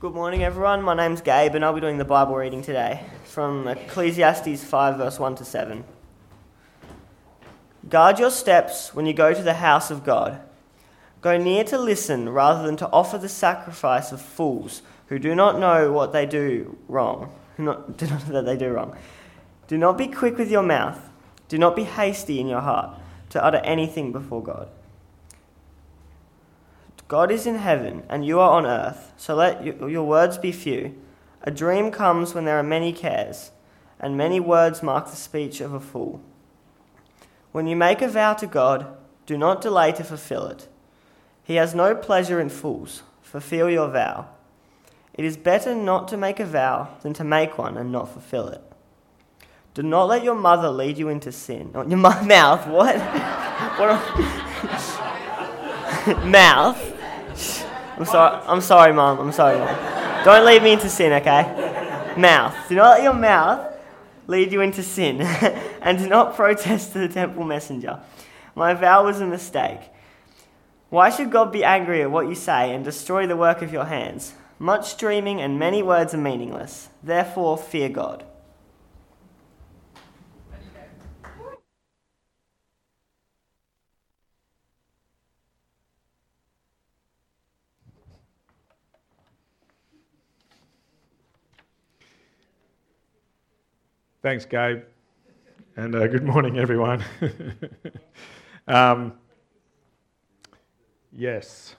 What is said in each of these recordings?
Good morning, everyone. My name's Gabe, and I'll be doing the Bible reading today from Ecclesiastes 5, verse 1 to 7. Guard your steps when you go to the house of God. Go near to listen rather than to offer the sacrifice of fools who do not know what they do wrong. Not, do not that they do wrong. Do not be quick with your mouth. Do not be hasty in your heart to utter anything before God. God is in heaven, and you are on earth, so let your words be few. A dream comes when there are many cares, and many words mark the speech of a fool. When you make a vow to God, do not delay to fulfill it. He has no pleasure in fools. Fulfill your vow. It is better not to make a vow than to make one and not fulfill it. Do not let your mother lead you into sin. Oh, your mouth, what? what mouth. I'm sorry. I'm sorry, mom. I'm sorry, mom. Don't lead me into sin, okay? Mouth. Do not let your mouth lead you into sin, and do not protest to the temple messenger. My vow was a mistake. Why should God be angry at what you say and destroy the work of your hands? Much dreaming and many words are meaningless. Therefore, fear God. Thanks, Gabe. And uh, good morning, everyone. um, yes.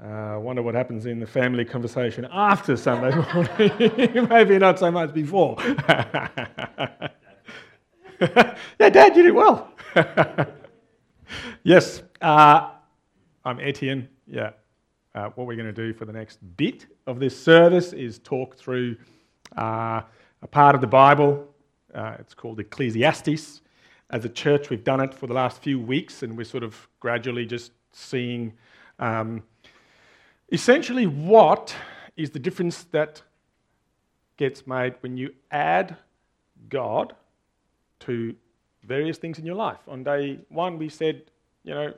I uh, wonder what happens in the family conversation after Sunday morning. Maybe not so much before. yeah, Dad, you did well. yes, uh, I'm Etienne. Yeah. Uh, what we're going to do for the next bit of this service is talk through uh, a part of the Bible. Uh, it's called Ecclesiastes. As a church, we've done it for the last few weeks, and we're sort of gradually just seeing um, essentially what is the difference that gets made when you add God to various things in your life. On day one, we said, you know,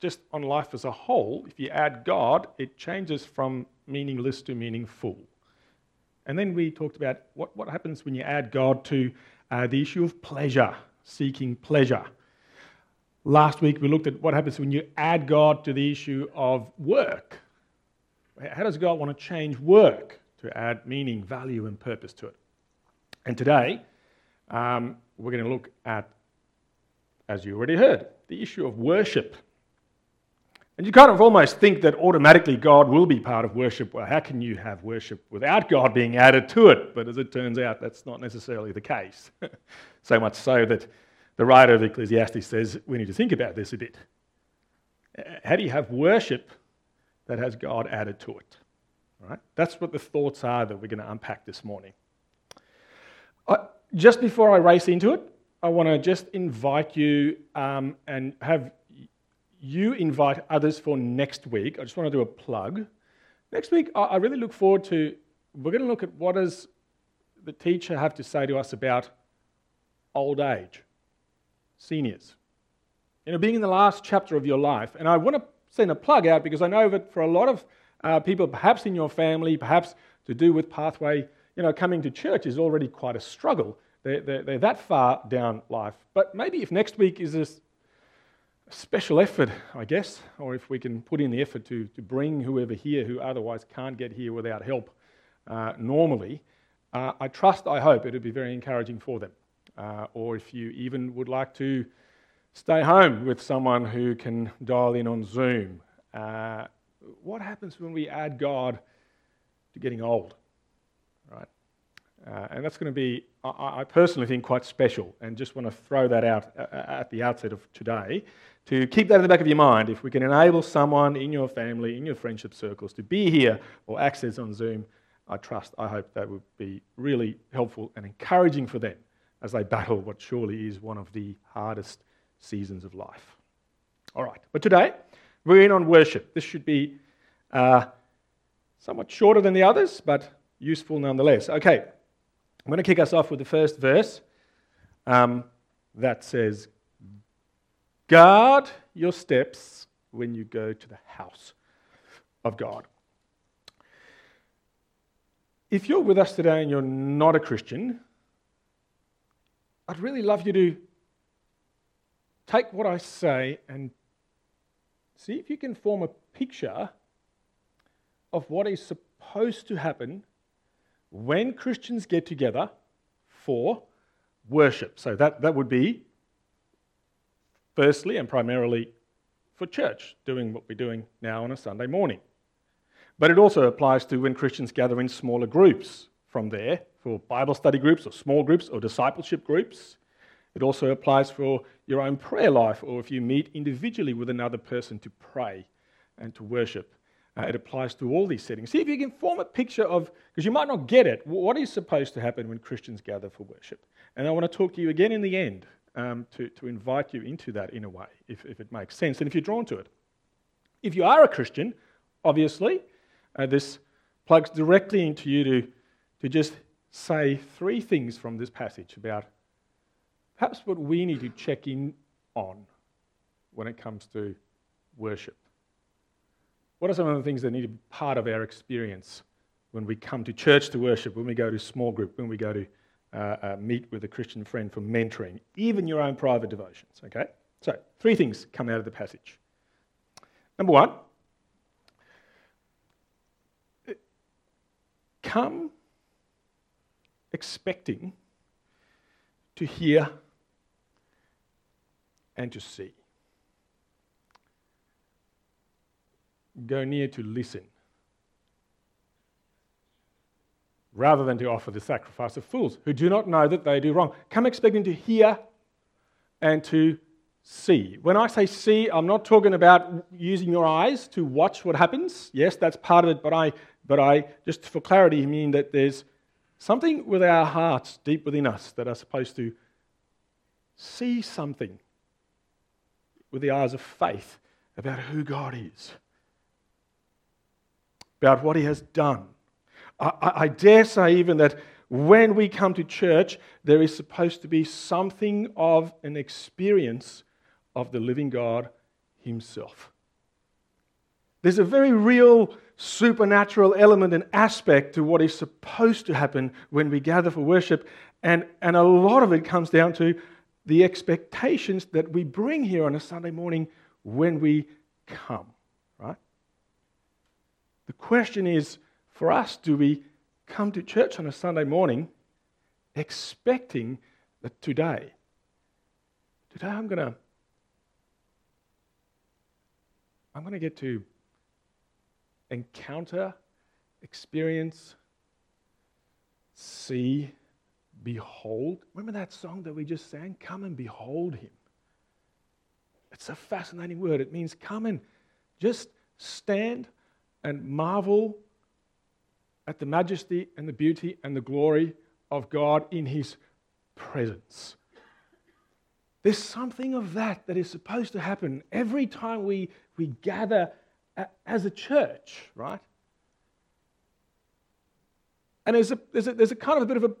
just on life as a whole, if you add God, it changes from meaningless to meaningful. And then we talked about what, what happens when you add God to uh, the issue of pleasure, seeking pleasure. Last week we looked at what happens when you add God to the issue of work. How does God want to change work to add meaning, value, and purpose to it? And today um, we're going to look at, as you already heard, the issue of worship. And you kind of almost think that automatically God will be part of worship. Well, how can you have worship without God being added to it? But as it turns out, that's not necessarily the case. so much so that the writer of Ecclesiastes says we need to think about this a bit. How do you have worship that has God added to it? Right? That's what the thoughts are that we're going to unpack this morning. I, just before I race into it, I want to just invite you um, and have you invite others for next week. I just want to do a plug. Next week, I really look forward to, we're going to look at what does the teacher have to say to us about old age, seniors. You know, being in the last chapter of your life. And I want to send a plug out because I know that for a lot of uh, people, perhaps in your family, perhaps to do with pathway, you know, coming to church is already quite a struggle. They're, they're, they're that far down life. But maybe if next week is a special effort, I guess, or if we can put in the effort to, to bring whoever here who otherwise can't get here without help uh, normally, uh, I trust, I hope it would be very encouraging for them. Uh, or if you even would like to stay home with someone who can dial in on Zoom. Uh, what happens when we add God to getting old? Right? Uh, and that's going to be, I, I, personally think, quite special, and just want to throw that out uh, at the outset of today to keep that in the back of your mind. If we can enable someone in your family, in your friendship circles, to be here or access on Zoom, I trust, I hope that would be really helpful and encouraging for them as they battle what surely is one of the hardest seasons of life. All right, but today we're in on worship. This should be uh, somewhat shorter than the others, but useful nonetheless. Okay, I'm going to kick us off with the first verse um, that says, Guard your steps when you go to the house of God. if you're with us today and you're not a Christian, I'd really love you to take what I say and see if you can form a picture of what is supposed to happen when Christians get together for worship. So that, that would be firstly and primarily for church, doing what we're doing now on a Sunday morning. But it also applies to when Christians gather in smaller groups from there for Bible study groups or small groups or discipleship groups. It also applies for your own prayer life or if you meet individually with another person to pray and to worship. Uh, it applies to all these settings. See if you can form a picture of, because you might not get it, what is supposed to happen when Christians gather for worship. And I want to talk to you again in the end um, to, to invite you into that in a way, if, if it makes sense and if you're drawn to it. If you are a Christian, obviously, uh, this plugs directly into you to, to just say three things from this passage about perhaps what we need to check in on when it comes to worship. What are some of the things that need to be part of our experience when we come to church to worship, when we go to small group, when we go to uh, uh, meet with a Christian friend for mentoring, even your own private devotions? Okay? So, three things come out of the passage. Number one, come expecting to hear and to see. Go near to listen. Rather than to offer the sacrifice of fools who do not know that they do wrong. Come expecting to hear and to see. When I say see, I'm not talking about using your eyes to watch what happens. Yes, that's part of it, but I, but I just for clarity mean that there's something with our hearts deep within us that are supposed to see something with the eyes of faith about who God is, about what He has done. I, I, dare say, even that when we come to church, there is supposed to be something of an experience of the living God Himself. There's a very real supernatural element and aspect to what is supposed to happen when we gather for worship, and, and a lot of it comes down to the expectations that we bring here on a Sunday morning when we come? The question is for us, do we come to church on a Sunday morning expecting that today, today I'm going to I'm going to get to encounter, experience, see, behold. Remember that song that we just sang? Come and behold him. It's a fascinating word. It means come and just stand and marvel at the majesty and the beauty and the glory of God in his presence. There's something of that that is supposed to happen every time we, we gather as a church, right? And there's a, there's, a, there's a kind of a bit of a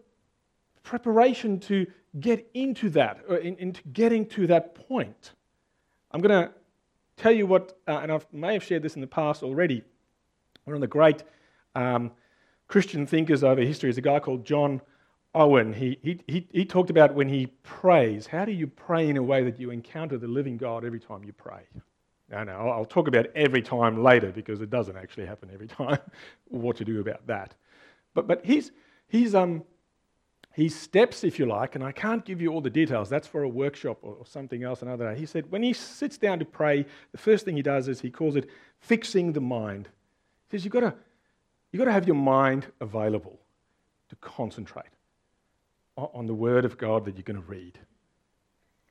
preparation to get into that, or in, into getting to that point. I'm going to tell you what, uh, and I may have shared this in the past already. One of the great um, Christian thinkers over history is a guy called John Owen. He, he, he, he talked about when he prays, how do you pray in a way that you encounter the living God every time you pray? No, no, I'll talk about every time later because it doesn't actually happen every time, what to do about that. But, but he's, he's, um, his steps, if you like, and I can't give you all the details, that's for a workshop or something else another day. He said when he sits down to pray, the first thing he does is he calls it fixing the mind. He says you've got to, you've got to have your mind available to concentrate on the Word of God that you're going to read.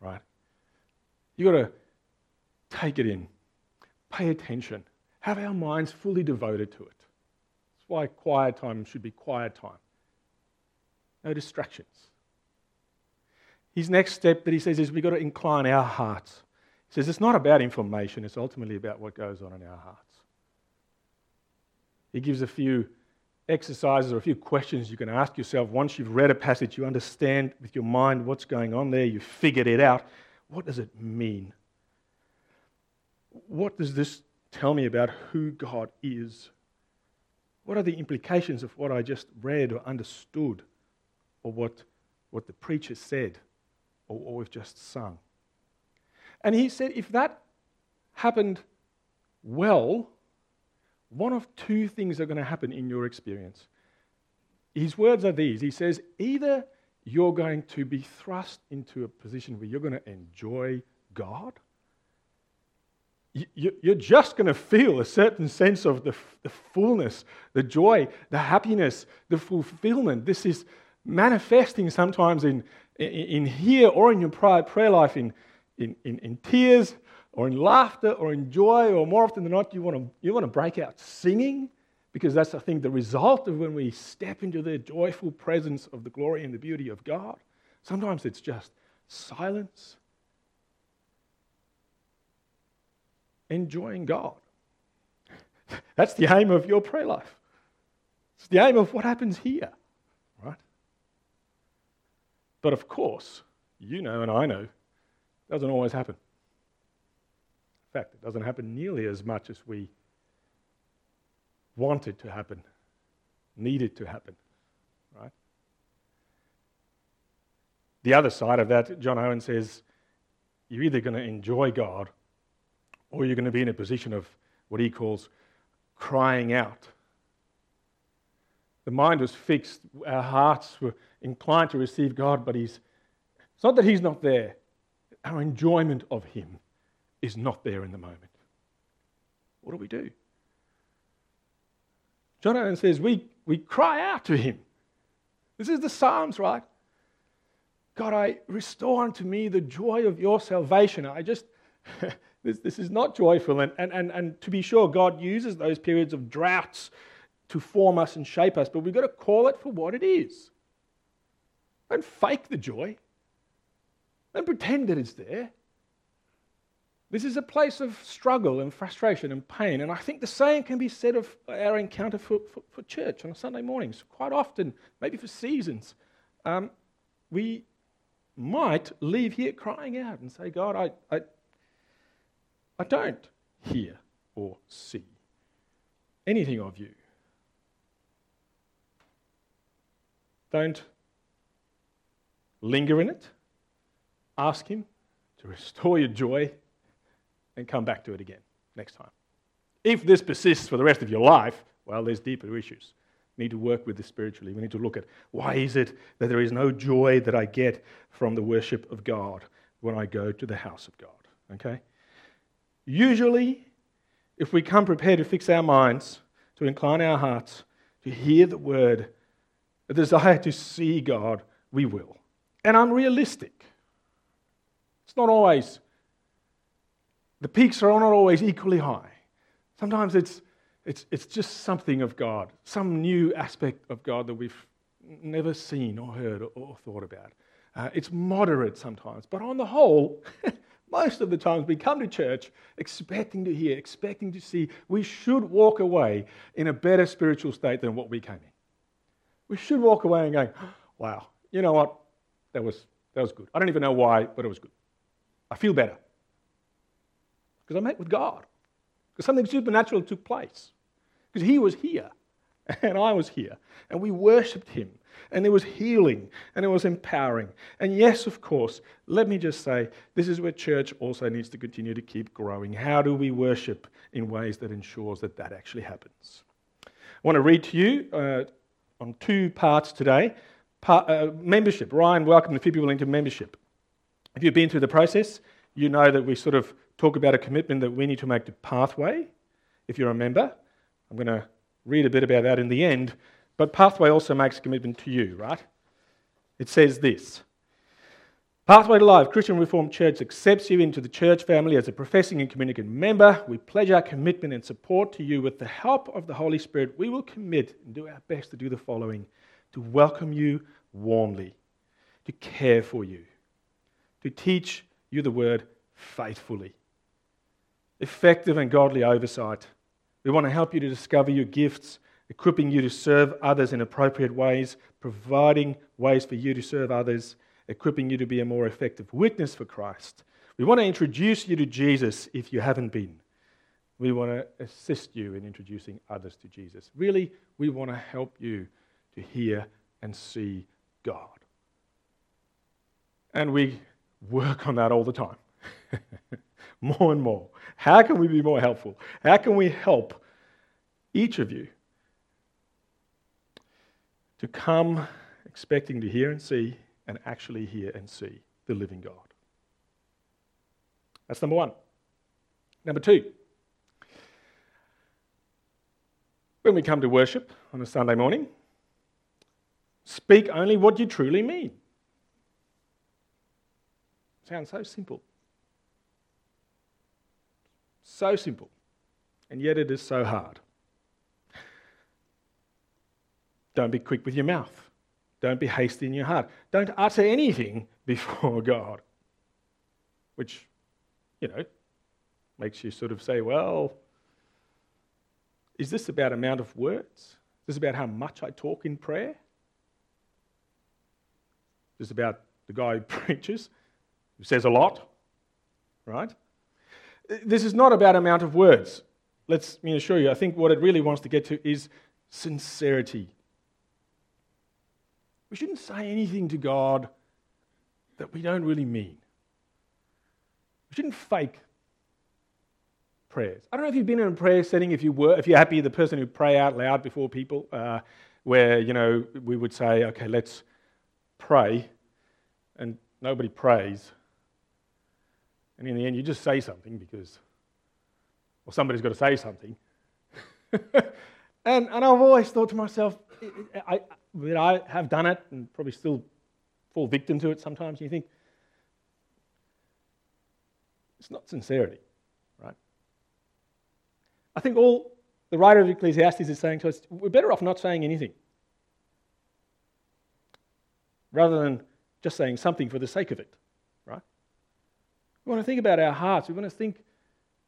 Right? You've got to take it in, pay attention, have our minds fully devoted to it. That's why quiet time should be quiet time no distractions. His next step that he says is we've got to incline our hearts. He says it's not about information, it's ultimately about what goes on in our hearts. He gives a few exercises or a few questions you can ask yourself once you've read a passage, you understand with your mind what's going on there, you've figured it out. What does it mean? What does this tell me about who God is? What are the implications of what I just read or understood, or what, what the preacher said, or what we've just sung? And he said, if that happened well, one of two things are going to happen in your experience. His words are these He says, either you're going to be thrust into a position where you're going to enjoy God. You're just going to feel a certain sense of the, fullness, the joy, the happiness, the fulfillment. This is manifesting sometimes in, in, here or in your prayer life in, in, in tears or in laughter or in joy, or more often than not, you want to, you want to break out singing because that's, I think, the result of when we step into the joyful presence of the glory and the beauty of God. Sometimes it's just silence, enjoying God. That's the aim of your prayer life. It's the aim of what happens here, right? But of course, you know and I know, it doesn't always happen. Fact, it doesn't happen nearly as much as we wanted to happen, needed to happen, right? The other side of that, John Owen says, you're either going to enjoy God or you're going to be in a position of what he calls crying out. The mind was fixed, our hearts were inclined to receive God, but he's, it's not that he's not there. Our enjoyment of him is not there in the moment. What do we do? Owen says, we, we cry out to him. This is the Psalms, right? God, I restore unto me the joy of your salvation. I just, this, this is not joyful. And, and, and, and to be sure, God uses those periods of droughts to form us and shape us, but we've got to call it for what it is. Don't fake the joy. Don't pretend that it's there. This is a place of struggle and frustration and pain. And I think the same can be said of our encounter for, for, for church on Sunday mornings. Quite often, maybe for seasons, um, we might leave here crying out and say, God, I, I, I don't hear or see anything of you. Don't linger in it. Ask Him to restore your joy and come back to it again next time. If this persists for the rest of your life, well, there's deeper issues. We need to work with this spiritually. We need to look at why is it that there is no joy that I get from the worship of God when I go to the house of God? Okay? Usually, if we come prepared to fix our minds, to incline our hearts, to hear the word, a desire to see God, we will. And unrealistic. It's not always the peaks are not always equally high. Sometimes it's, it's, it's just something of God, some new aspect of God that we've never seen or heard or, thought about. Uh, it's moderate sometimes, but on the whole, most of the times we come to church expecting to hear, expecting to see. We should walk away in a better spiritual state than what we came in. We should walk away and go, wow, you know what? That was, that was good. I don't even know why, but it was good. I feel better because I met with God, because something supernatural took place, because He was here and I was here, and we worshipped Him, and there was healing, and it was empowering. And yes, of course, let me just say, this is where church also needs to continue to keep growing. How do we worship in ways that ensures that that actually happens? I want to read to you uh, on two parts today. Part, uh, membership. Ryan welcomed a people into membership. If you've been through the process, you know that we sort of talk about a commitment that we need to make to Pathway, if you're a member. I'm going to read a bit about that in the end. But Pathway also makes a commitment to you, right? It says this Pathway to Life Christian Reformed Church accepts you into the church family as a professing and communicant member. We pledge our commitment and support to you with the help of the Holy Spirit. We will commit and do our best to do the following to welcome you warmly, to care for you, to teach you the word faithfully effective and godly oversight. We want to help you to discover your gifts, equipping you to serve others in appropriate ways, providing ways for you to serve others, equipping you to be a more effective witness for Christ. We want to introduce you to Jesus if you haven't been. We want to assist you in introducing others to Jesus. Really, we want to help you to hear and see God. And we work on that all the time. more and more. How can we be more helpful? How can we help each of you to come expecting to hear and see and actually hear and see the living God? That's number one. Number two, when we come to worship on a Sunday morning, speak only what you truly mean. Sounds so simple. So simple. And yet it is so hard. Don't be quick with your mouth. Don't be hasty in your heart. Don't utter anything before God, which, you know, makes you sort of say, well, is this about amount of words? Is this about how much I talk in prayer? Is this about the guy who preaches, who says a lot, right? This is not about amount of words. Let me assure you, I think what it really wants to get to is sincerity. We shouldn't say anything to God that we don't really mean. We shouldn't fake prayers. I don't know if you've been in a prayer setting, if you were, if you're happy, the person who pray out loud before people, uh, where, you know, we would say, okay, let's pray, and nobody prays. And in the end, you just say something because, well, somebody's got to say something. and, and I've always thought to myself, I, I, I have done it and probably still fall victim to it sometimes. You think, it's not sincerity, right? I think all the writer of Ecclesiastes is saying to us, we're better off not saying anything rather than just saying something for the sake of it. We want to think about our hearts. We want to think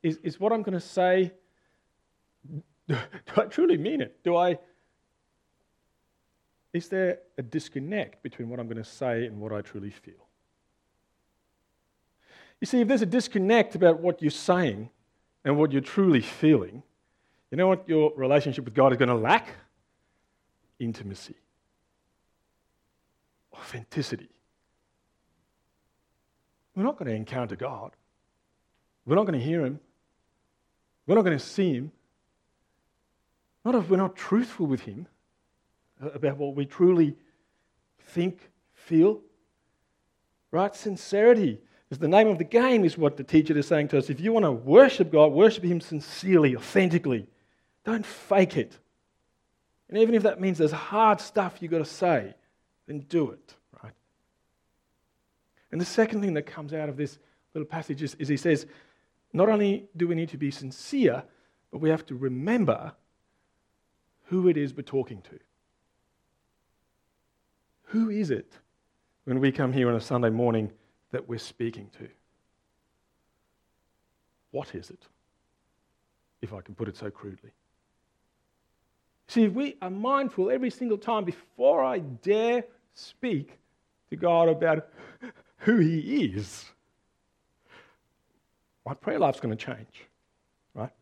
is, is what I'm going to say, do I truly mean it? Do I. Is there a disconnect between what I'm going to say and what I truly feel? You see, if there's a disconnect about what you're saying and what you're truly feeling, you know what your relationship with God is going to lack? Intimacy, authenticity. We're not going to encounter God. We're not going to hear Him. We're not going to see Him. Not if we're not truthful with Him uh, about what we truly think, feel. Right? Sincerity is the name of the game, is what the teacher is saying to us. If you want to worship God, worship Him sincerely, authentically. Don't fake it. And even if that means there's hard stuff you've got to say, then do it. And the second thing that comes out of this little passage is, is he says, not only do we need to be sincere, but we have to remember who it is we're talking to. Who is it when we come here on a Sunday morning that we're speaking to? What is it? If I can put it so crudely. See, if we are mindful every single time before I dare speak to God about who He is, my prayer life's going to change, right?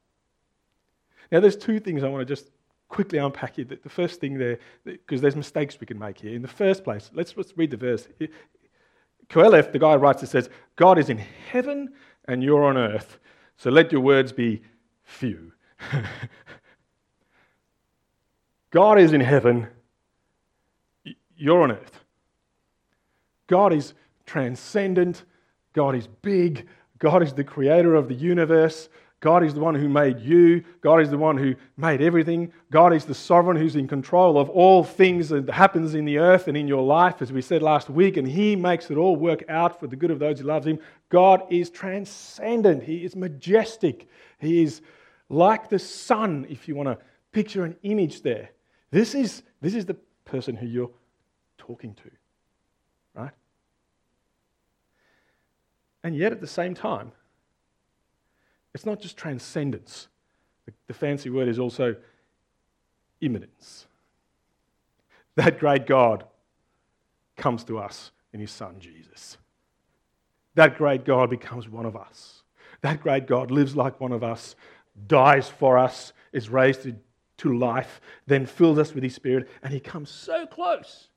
Now, there's two things I want to just quickly unpack here. The first thing there, because there's mistakes we can make here. In the first place, let's, let's read the verse. Qoheleth, the guy writes it, says, God is in heaven and you're on earth, so let your words be few. God is in heaven, you're on earth. God is transcendent. God is big. God is the creator of the universe. God is the one who made you. God is the one who made everything. God is the sovereign who's in control of all things that happens in the earth and in your life, as we said last week, and He makes it all work out for the good of those who love Him. God is transcendent. He is majestic. He is like the sun, if you want to picture an image there. This is, this is the person who you're talking to. And yet, at the same time, it's not just transcendence. The, the fancy word is also immanence. That great God comes to us in his Son, Jesus. That great God becomes one of us. That great God lives like one of us, dies for us, is raised to, to life, then fills us with his spirit, and he comes so close.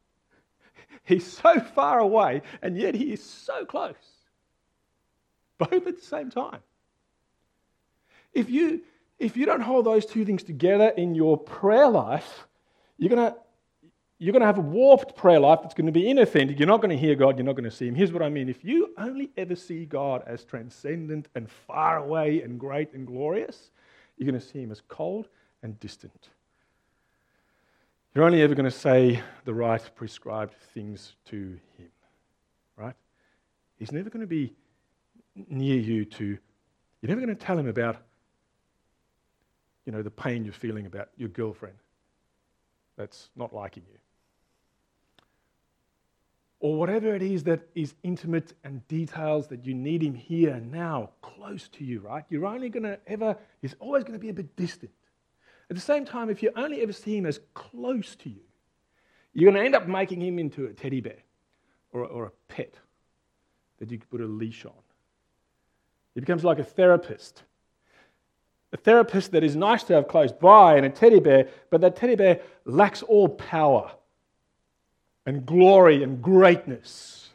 He's so far away, and yet he is so close. Both at the same time. If you, if you don't hold those two things together in your prayer life, you're going to you're going to have a warped prayer life that's going to be inauthentic. You're not going to hear God. You're not going to see Him. Here's what I mean if you only ever see God as transcendent and far away and great and glorious, you're going to see Him as cold and distant. You're only ever going to say the right prescribed things to Him, right? He's never going to be near you to, you're never going to tell Him about, you know, the pain you're feeling about your girlfriend that's not liking you or whatever it is that is intimate and details that you need him here now, close to you, right? You're only going to ever, he's always going to be a bit distant. At the same time, if you only ever see him as close to you, you're going to end up making him into a teddy bear or, or a pet that you could put a leash on. He becomes like a therapist. A therapist that is nice to have close by and a teddy bear, but that teddy bear lacks all power and glory and greatness.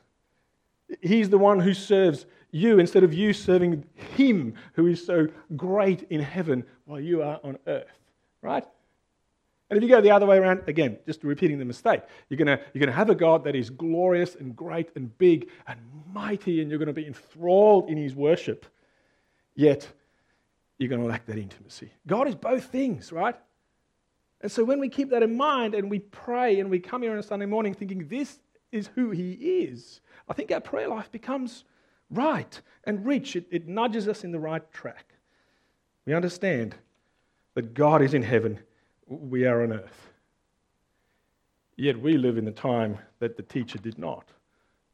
He's the one who serves you instead of you serving him who is so great in heaven while you are on earth, right? And if you go the other way around, again, just repeating the mistake, you're going you're to have a God that is glorious and great and big and mighty, and you're going to be enthralled in his worship. Yet, you're going to lack that intimacy. God is both things, right? And so when we keep that in mind and we pray and we come here on a Sunday morning thinking this is who He is, I think our prayer life becomes right and rich. It, it nudges us in the right track. We understand that God is in heaven, we are on earth. Yet we live in the time that the teacher did not.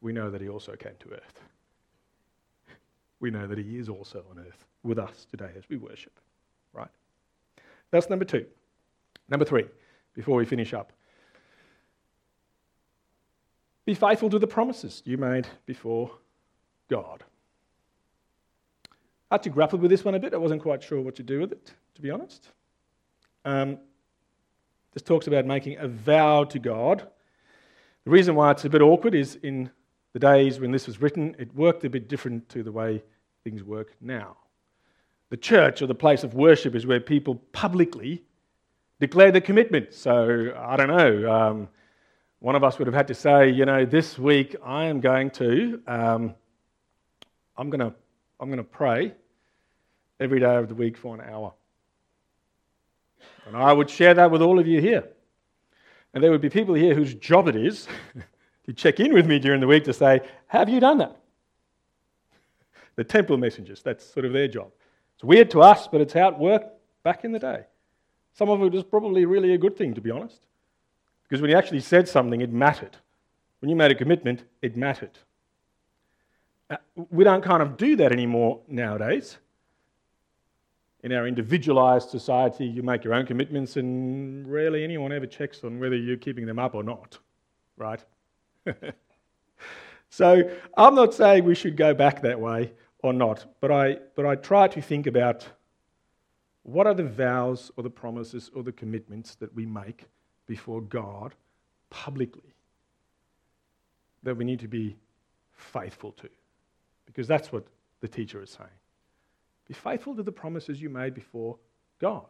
We know that he also came to earth. We know that he is also on earth with us today as we worship. Right? That's number two. Number three, before we finish up be faithful to the promises you made before God. I had to grapple with this one a bit. I wasn't quite sure what to do with it, to be honest. Um, this talks about making a vow to God. The reason why it's a bit awkward is in the days when this was written, it worked a bit different to the way things work now. The church or the place of worship is where people publicly declare their commitment. So I don't know. Um, one of us would have had to say, you know, this week I am going to, um, I'm going to, I'm going to pray every day of the week for an hour. And I would share that with all of you here. And there would be people here whose job it is to check in with me during the week to say, Have you done that? The temple messengers, that's sort of their job. It's weird to us, but it's how it worked back in the day. Some of it was probably really a good thing, to be honest. Because when you actually said something, it mattered. When you made a commitment, it mattered. Uh, we don't kind of do that anymore nowadays. In our individualized society, you make your own commitments, and rarely anyone ever checks on whether you're keeping them up or not, right? so I'm not saying we should go back that way or not, but I, but I try to think about what are the vows or the promises or the commitments that we make before God publicly that we need to be faithful to? Because that's what the teacher is saying. Be faithful to the promises you made before God.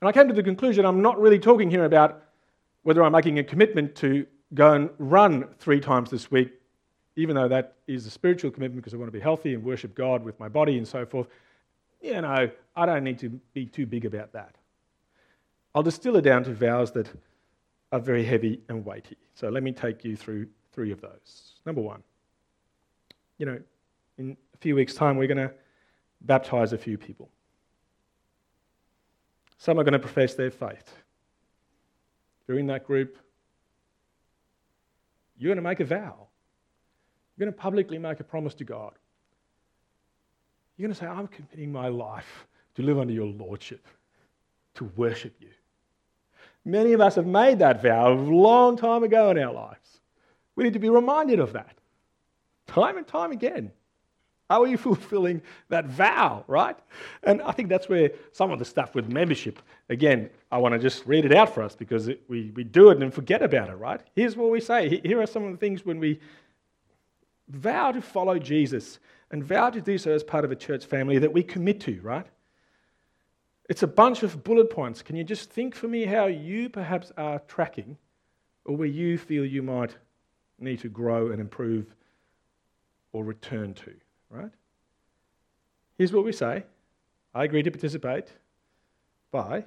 And I came to the conclusion I'm not really talking here about whether I'm making a commitment to go and run three times this week, even though that is a spiritual commitment because I want to be healthy and worship God with my body and so forth you know, I don't need to be too big about that. I'll distill it down to vows that are very heavy and weighty. So let me take you through three of those. Number one, you know, in a few weeks' time, we're going to baptize a few people. Some are going to profess their faith. If you're in that group, you're going to make a vow. You're going to publicly make a promise to God. You're going to say, I'm committing my life to live under your lordship, to worship you. Many of us have made that vow a long time ago in our lives. We need to be reminded of that time and time again. How are you fulfilling that vow, right? And I think that's where some of the stuff with membership, again, I want to just read it out for us because it, we, we do it and forget about it, right? Here's what we say. Here are some of the things when we vow to follow Jesus and vow to do so as part of a church family that we commit to, right? It's a bunch of bullet points. Can you just think for me how you perhaps are tracking or where you feel you might need to grow and improve or return to, right? Here's what we say I agree to participate by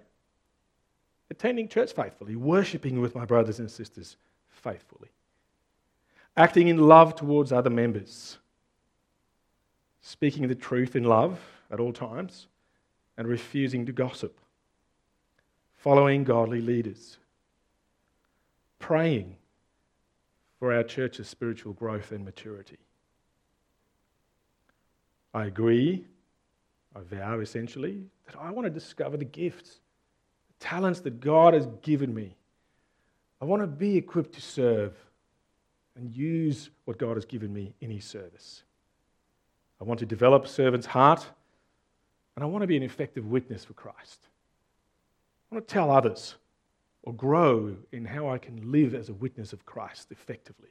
attending church faithfully, worshipping with my brothers and sisters faithfully, acting in love towards other members, speaking the truth in love at all times, and refusing to gossip, following godly leaders, praying for our church's spiritual growth and maturity. I agree, I vow essentially, that I want to discover the gifts, the talents that God has given me. I want to be equipped to serve and use what God has given me in His service. I want to develop a servant's heart, and I want to be an effective witness for Christ. I want to tell others or grow in how I can live as a witness of Christ effectively.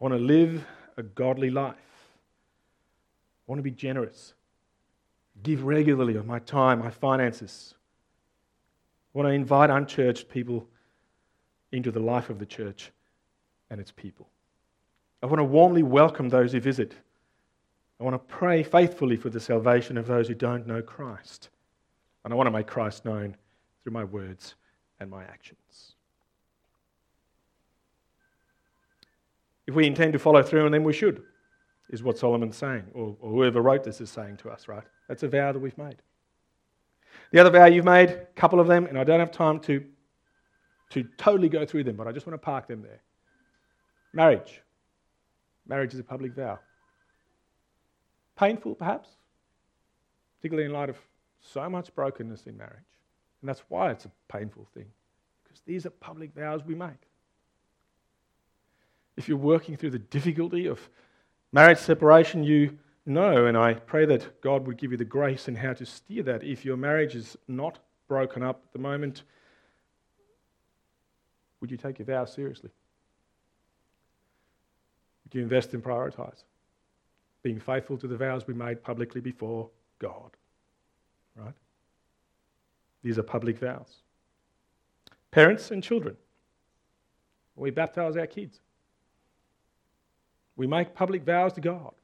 I want to live a godly life. I want to be generous. Give regularly of my time, my finances. I want to invite unchurched people into the life of the church and its people. I want to warmly welcome those who visit. I want to pray faithfully for the salvation of those who don't know Christ. And I want to make Christ known through my words and my actions. If we intend to follow through, and then we should, is what Solomon's saying, or, or whoever wrote this is saying to us, right? That's a vow that we've made. The other vow you've made, a couple of them, and I don't have time to, to totally go through them, but I just want to park them there. Marriage. Marriage is a public vow. Painful, perhaps, particularly in light of so much brokenness in marriage. And that's why it's a painful thing, because these are public vows we make. If you're working through the difficulty of marriage separation, you know, and I pray that God would give you the grace in how to steer that. If your marriage is not broken up at the moment, would you take your vows seriously? Would you invest and prioritize? Being faithful to the vows we made publicly before God right? These are public vows. Parents and children, we baptize our kids. We make public vows to God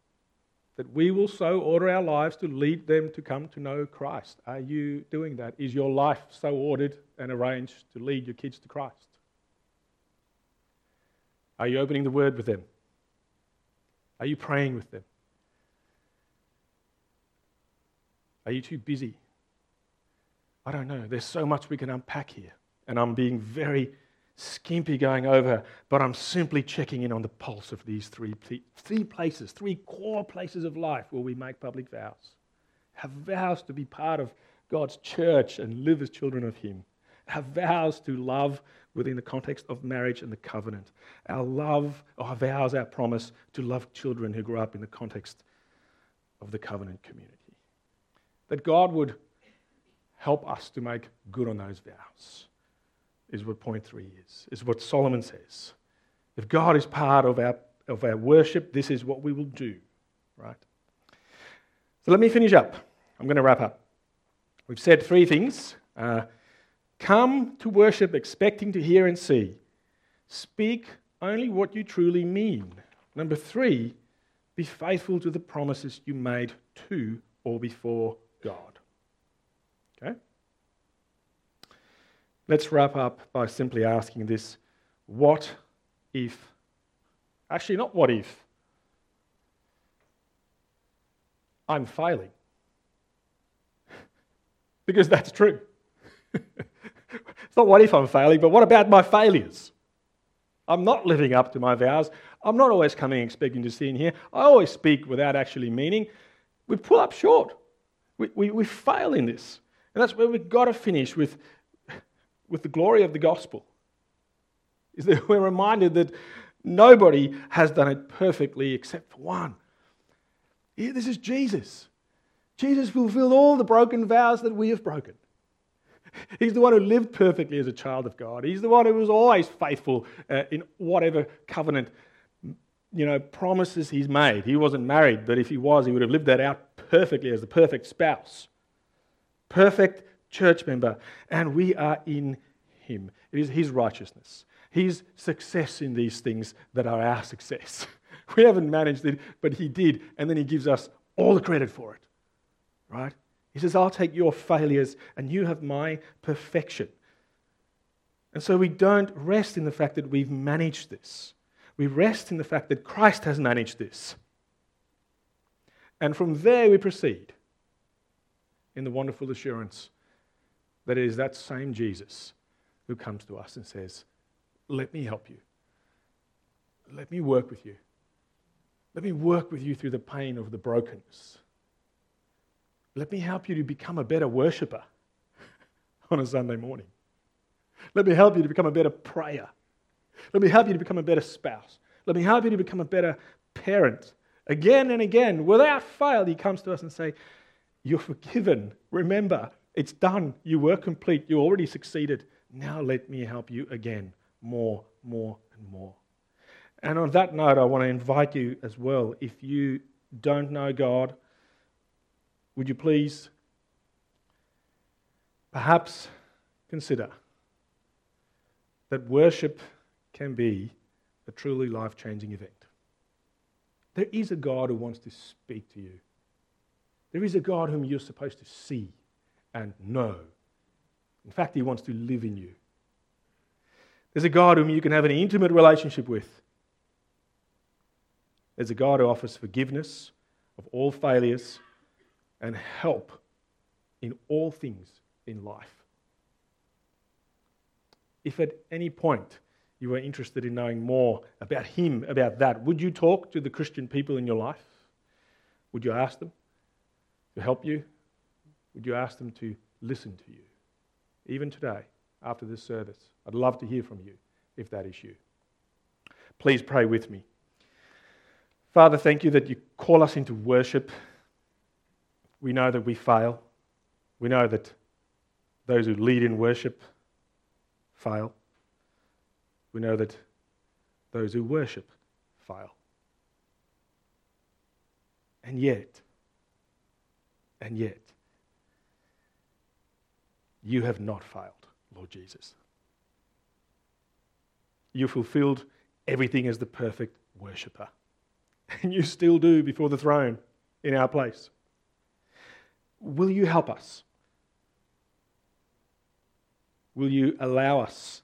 that we will so order our lives to lead them to come to know Christ. Are you doing that? Is your life so ordered and arranged to lead your kids to Christ? Are you opening the Word with them? Are you praying with them? Are you too busy I don't know. There's so much we can unpack here. And I'm being very skimpy going over, but I'm simply checking in on the pulse of these three, three places, three core places of life where we make public vows. Have vows to be part of God's church and live as children of Him. Have vows to love within the context of marriage and the covenant. Our love, our vows, our promise to love children who grow up in the context of the covenant community. That God would help us to make good on those vows, is what point three is, is what Solomon says. If God is part of our, of our worship, this is what we will do, right? So let me finish up. I'm going to wrap up. We've said three things. Uh, come to worship expecting to hear and see. Speak only what you truly mean. Number three, be faithful to the promises you made to or before God. Okay? Let's wrap up by simply asking this what if? Actually, not what if. I'm failing. because that's true. it's not what if I'm failing, but what about my failures? I'm not living up to my vows. I'm not always coming expecting to see in here. I always speak without actually meaning. We pull up short. We, we, we fail in this. And that's where we've got to finish with, with the glory of the gospel. Is that we're reminded that Nobody has done it perfectly except for one. Yeah, this is Jesus. Jesus fulfilled all the broken vows that we have broken. He's the one who lived perfectly as a child of God. He's the one who was always faithful uh, in whatever covenant, you know, promises he's made. He wasn't married, but if he was, he would have lived that out perfectly as the perfect spouse, perfect church member. And we are in him. It is his righteousness, his success in these things that are our success. We haven't managed it, but he did. And then he gives us all the credit for it, right? He says, I'll take your failures and you have my perfection. And so we don't rest in the fact that we've managed this. We rest in the fact that Christ has managed this. And from there we proceed in the wonderful assurance that it is that same Jesus who comes to us and says, Let me help you. Let me work with you. Let me work with you through the pain of the brokenness. Let me help you to become a better worshiper on a Sunday morning. Let me help you to become a better prayer. Let me help you to become a better spouse. Let me help you to become a better parent. Again and again, without fail, he comes to us and say, "You're forgiven. Remember, it's done. You were complete. You already succeeded. Now let me help you again, more, more, and more." And on that note, I want to invite you as well. If you don't know God, would you please perhaps consider that worship can be a truly life changing event? There is a God who wants to speak to you. There is a God whom you're supposed to see and know. In fact, He wants to live in you. There's a God whom you can have an intimate relationship with. There's a God who offers forgiveness of all failures and help in all things in life. If at any point you are interested in knowing more about Him, about that, would you talk to the Christian people in your life? Would you ask them to help you? Would you ask them to listen to you? Even today, after this service, I'd love to hear from you if that is you. Please pray with me. Father, thank you that you call us into worship we know that we fail. We know that those who lead in worship fail. We know that those who worship fail. And yet, and yet, you have not failed, Lord Jesus. You fulfilled everything as the perfect worshipper. And you still do before the throne in our place. Will you help us? Will you allow us?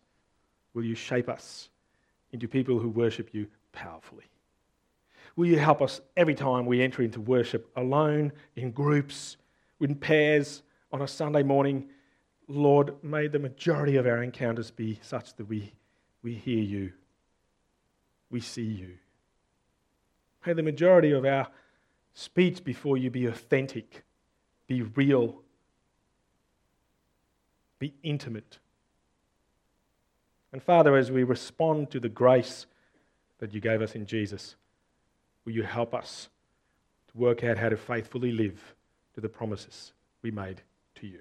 Will you shape us into people who worship you powerfully? Will you help us every time we enter into worship, alone, in groups, in pairs, on a Sunday morning? Lord, may the majority of our encounters be such that we, we hear you, we see you. May the majority of our speech before you be authentic be real, be intimate. And Father, as we respond to the grace that you gave us in Jesus, will you help us to work out how to faithfully live to the promises we made to you?